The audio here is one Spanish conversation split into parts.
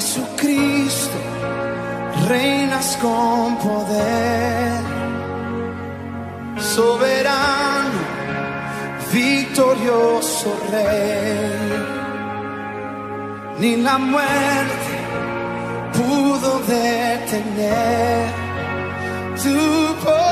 Jesucristo, reinas con poder, soberano, victorioso rey. Ni la muerte pudo detener tu poder.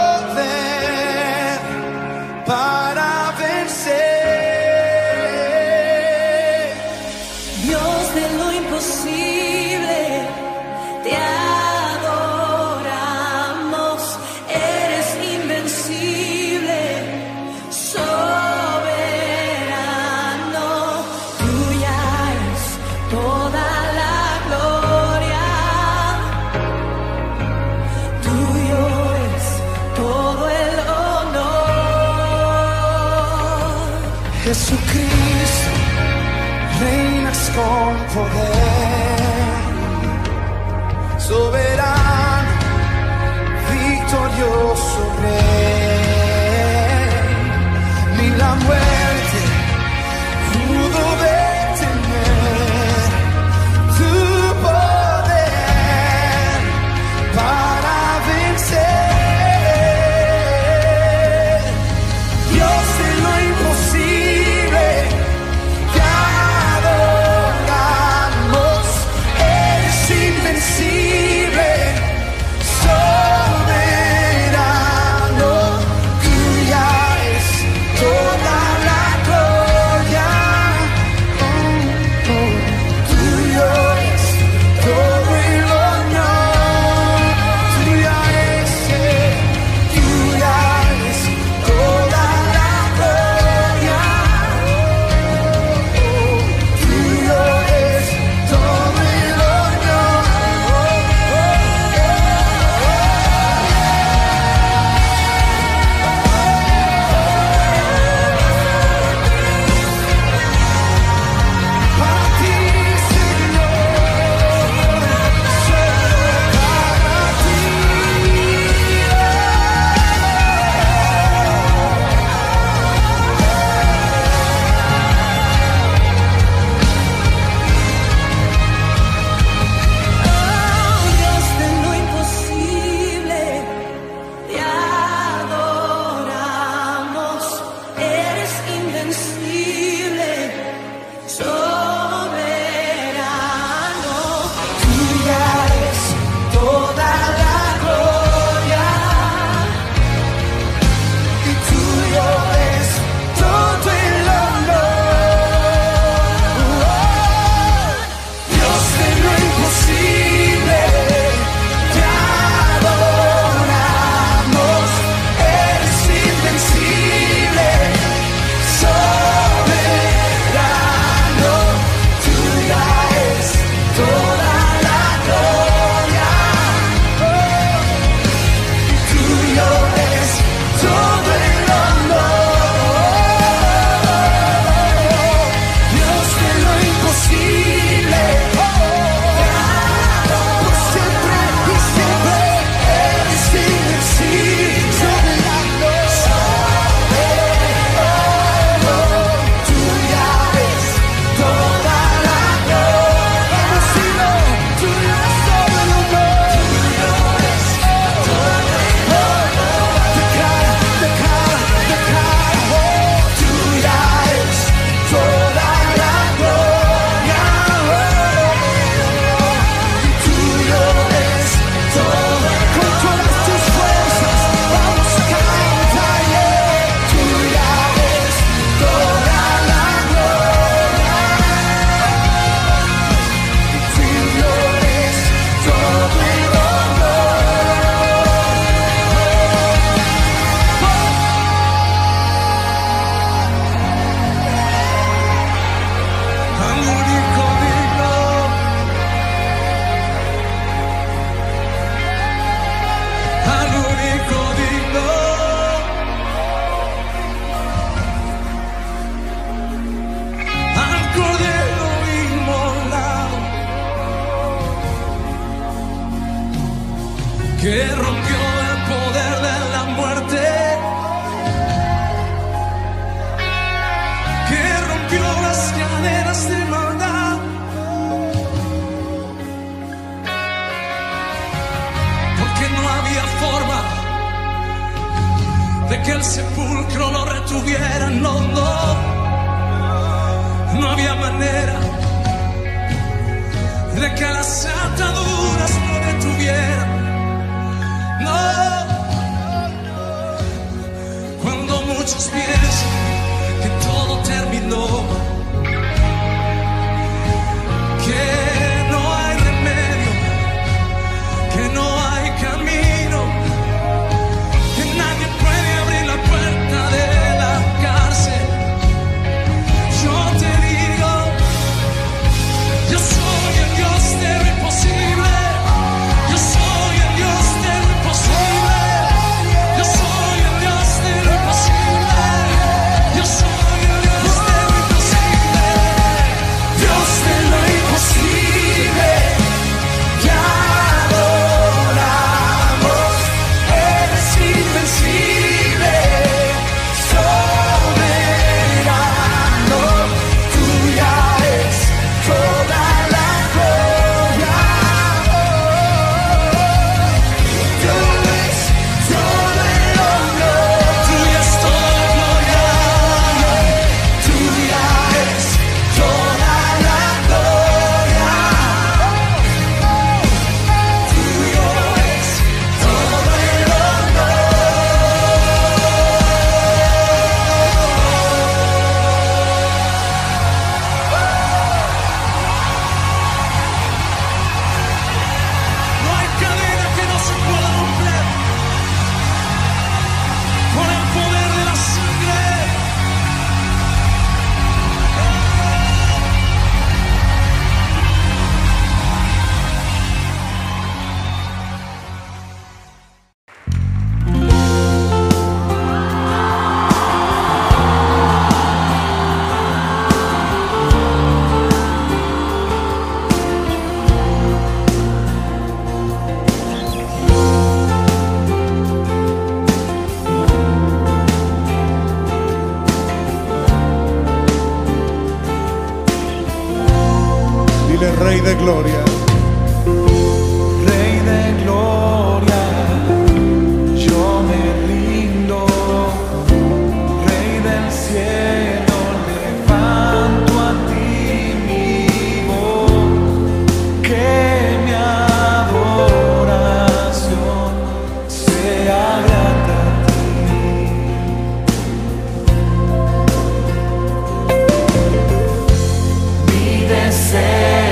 Ti.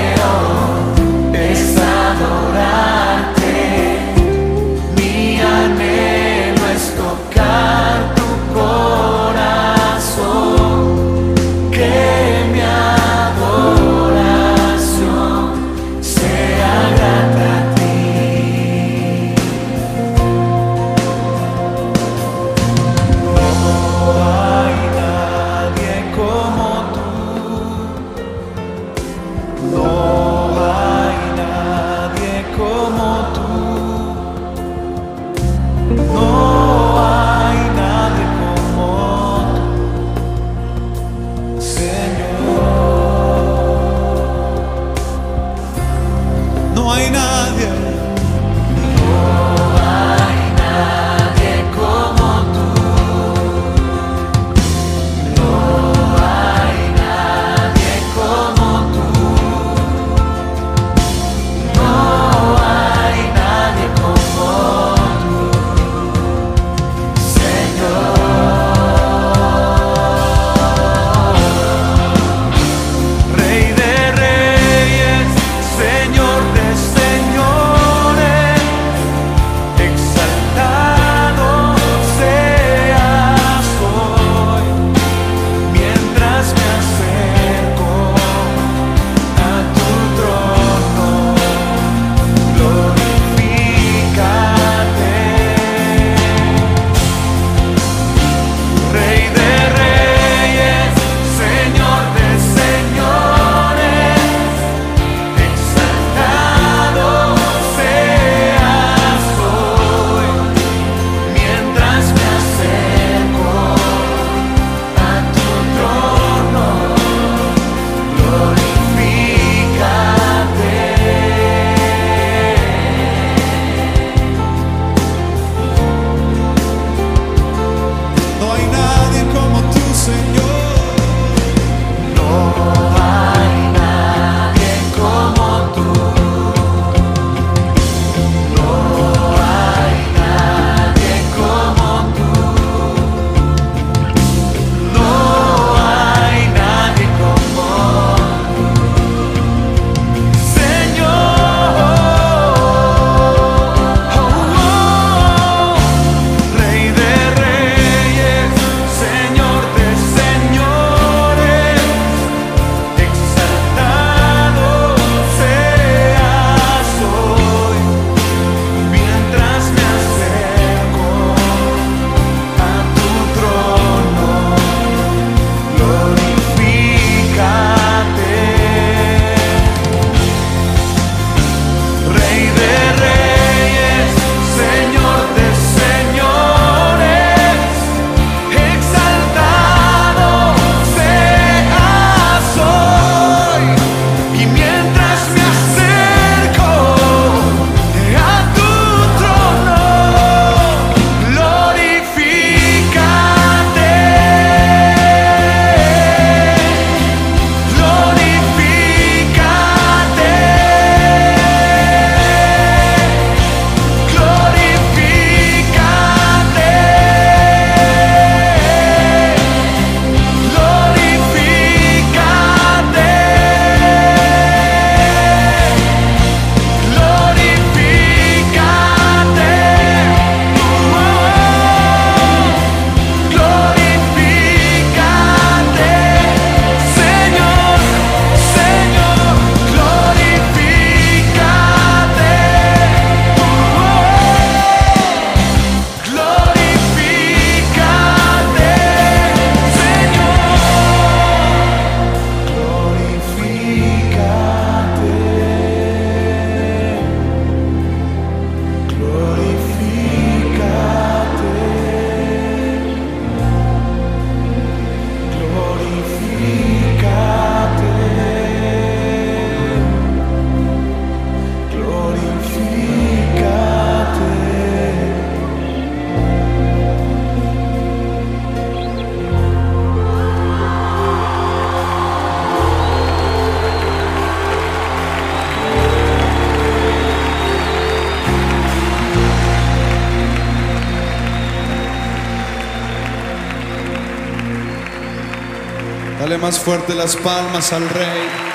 Dale más fuerte las palmas al rey.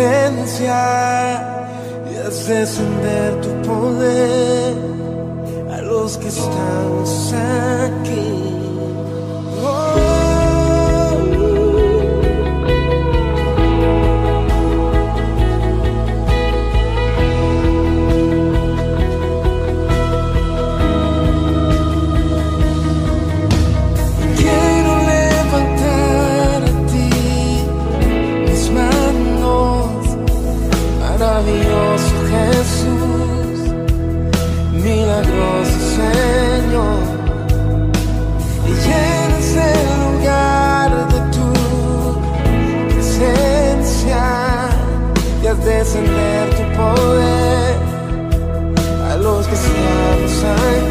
y haz descender tu poder a los que estamos aquí. encender tu poder a los que estamos aquí.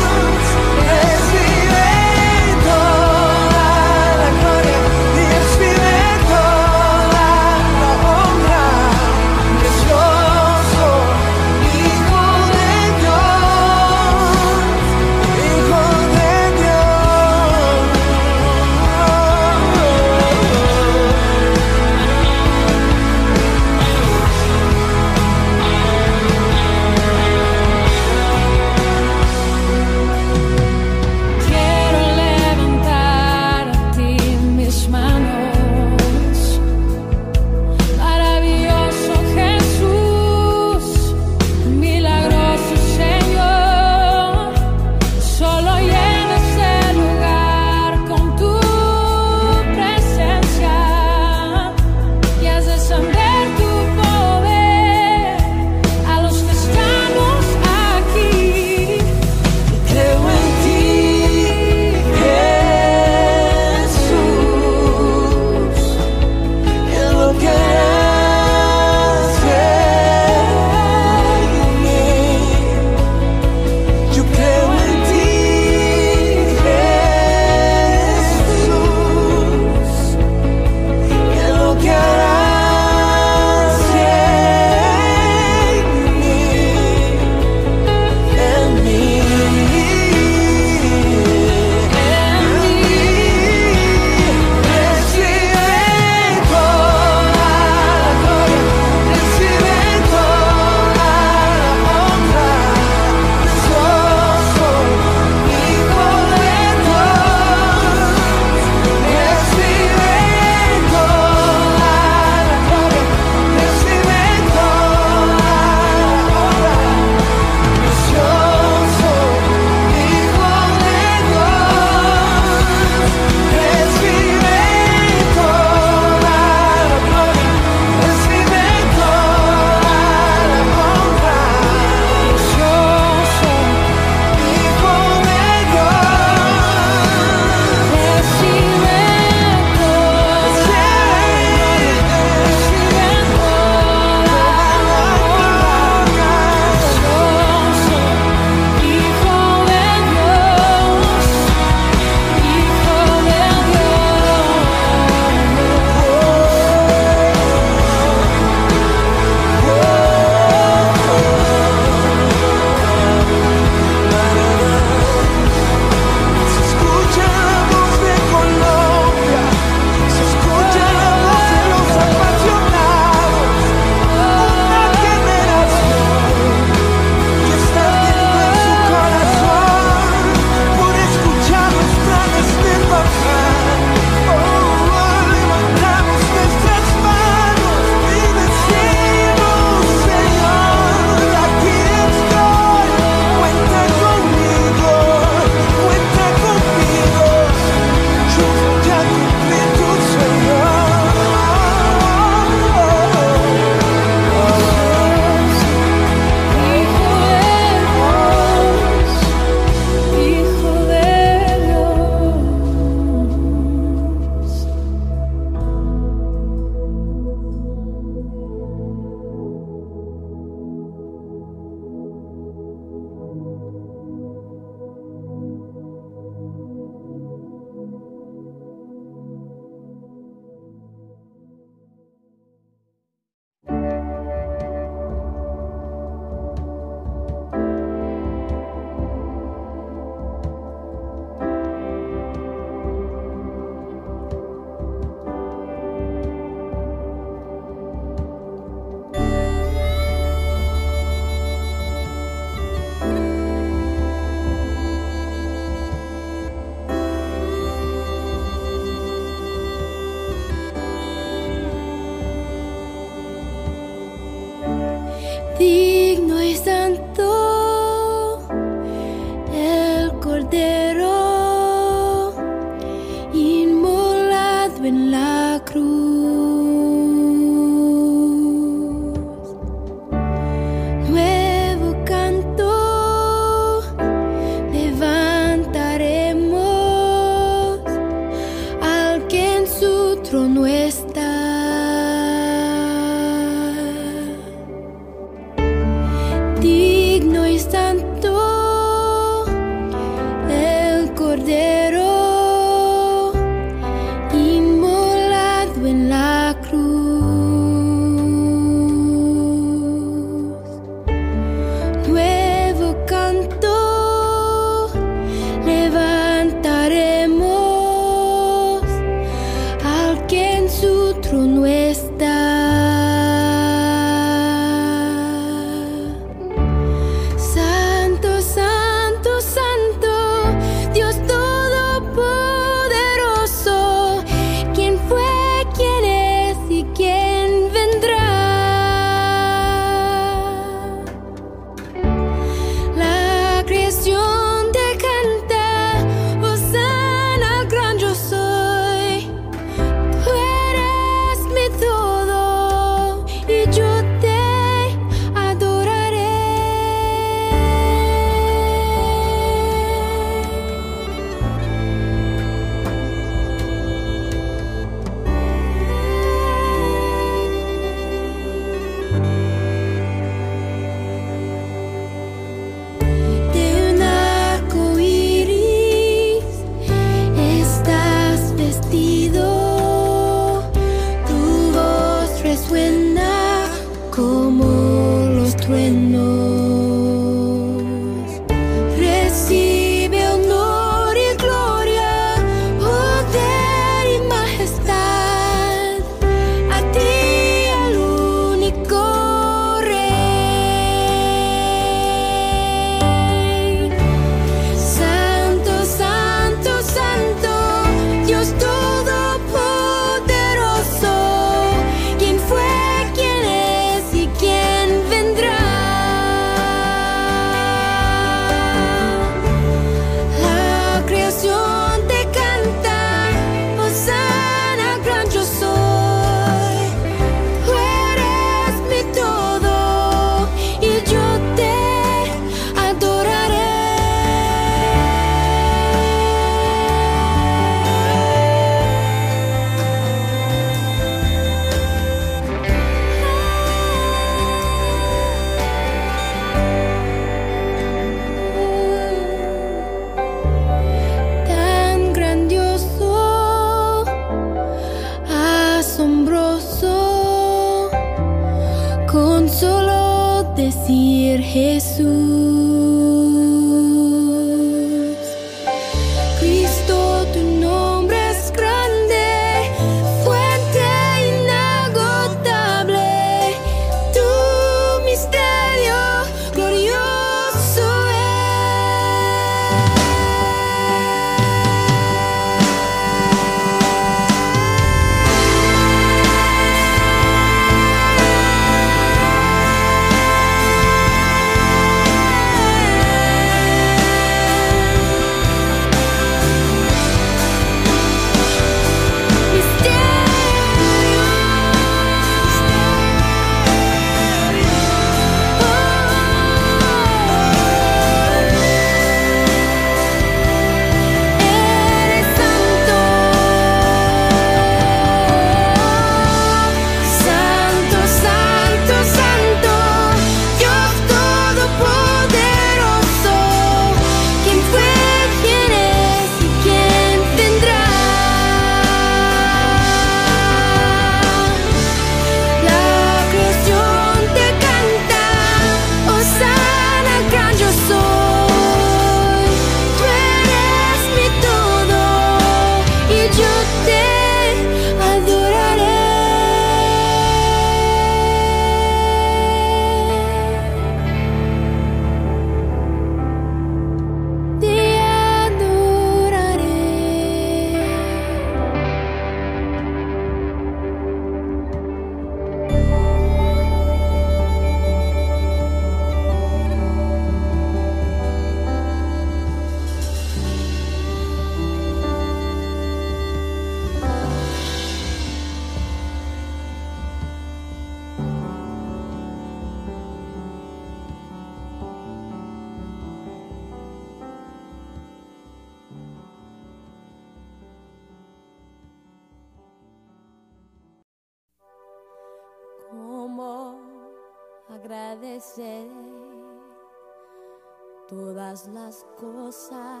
tantas cosas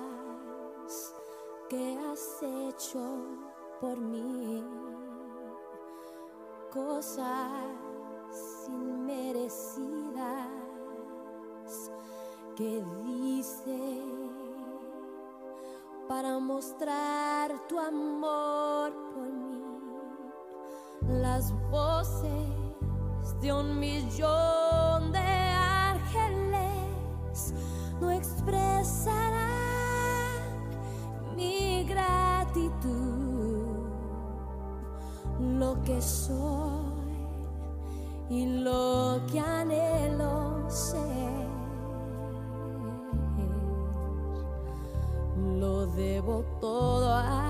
que has hecho por mí, cosas inmerecidas que dice para mostrar tu amor por mí, las voces de un millón que soy y lo que anhelo ser. Lo debo todo a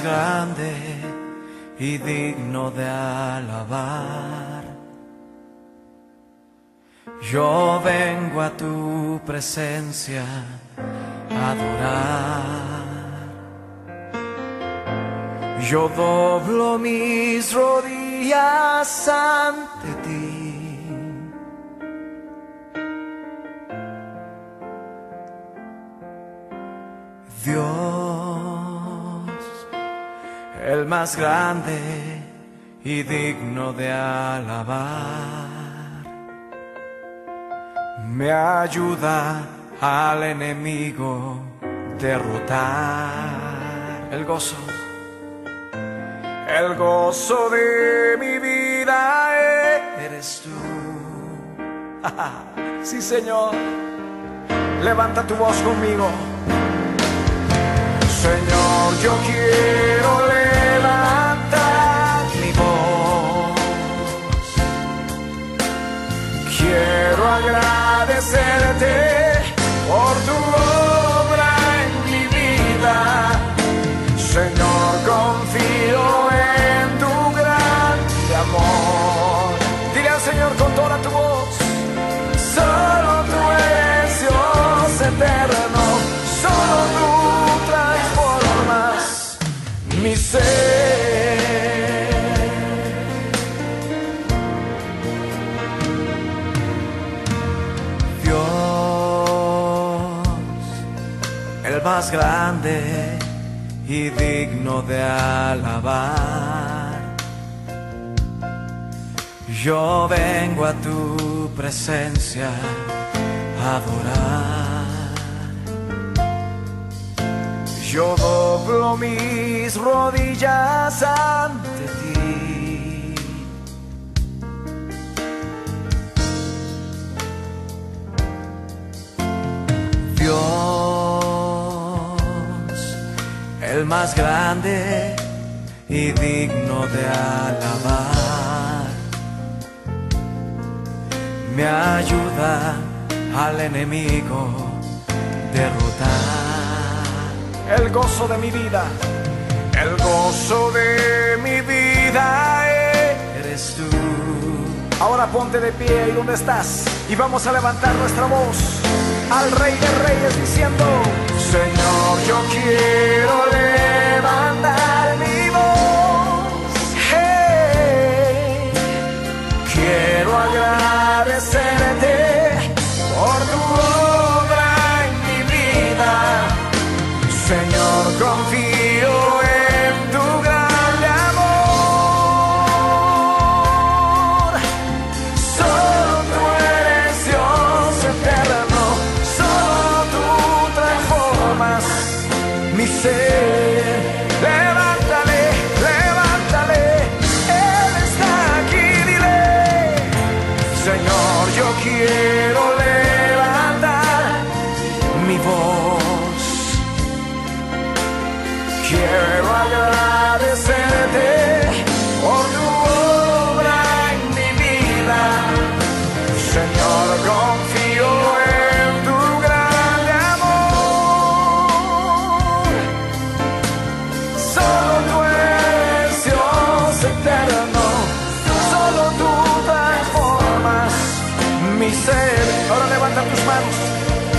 grande y digno de alabar. Yo vengo a tu presencia a adorar. Yo doblo mis rodillas ante ti. Grande y digno de alabar, me ayuda al enemigo derrotar el gozo. El gozo de mi vida eres tú. sí, Señor. Levanta tu voz conmigo. Señor, yo quiero levantar por tu obra en mi vida. Señor, confío en tu grande amor. Dile al Señor con toda tu voz. Grande y digno de alabar. Yo vengo a tu presencia a adorar. Yo doblo mis rodillas ante ti. Dios, el más grande y digno de alabar, me ayuda al enemigo derrotar. El gozo de mi vida, el gozo de mi vida eres tú. Ahora ponte de pie y donde estás y vamos a levantar nuestra voz al Rey de Reyes diciendo, Señor, yo quiero levantar mi voz. Quiero agradecerte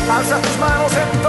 Alza tus manos en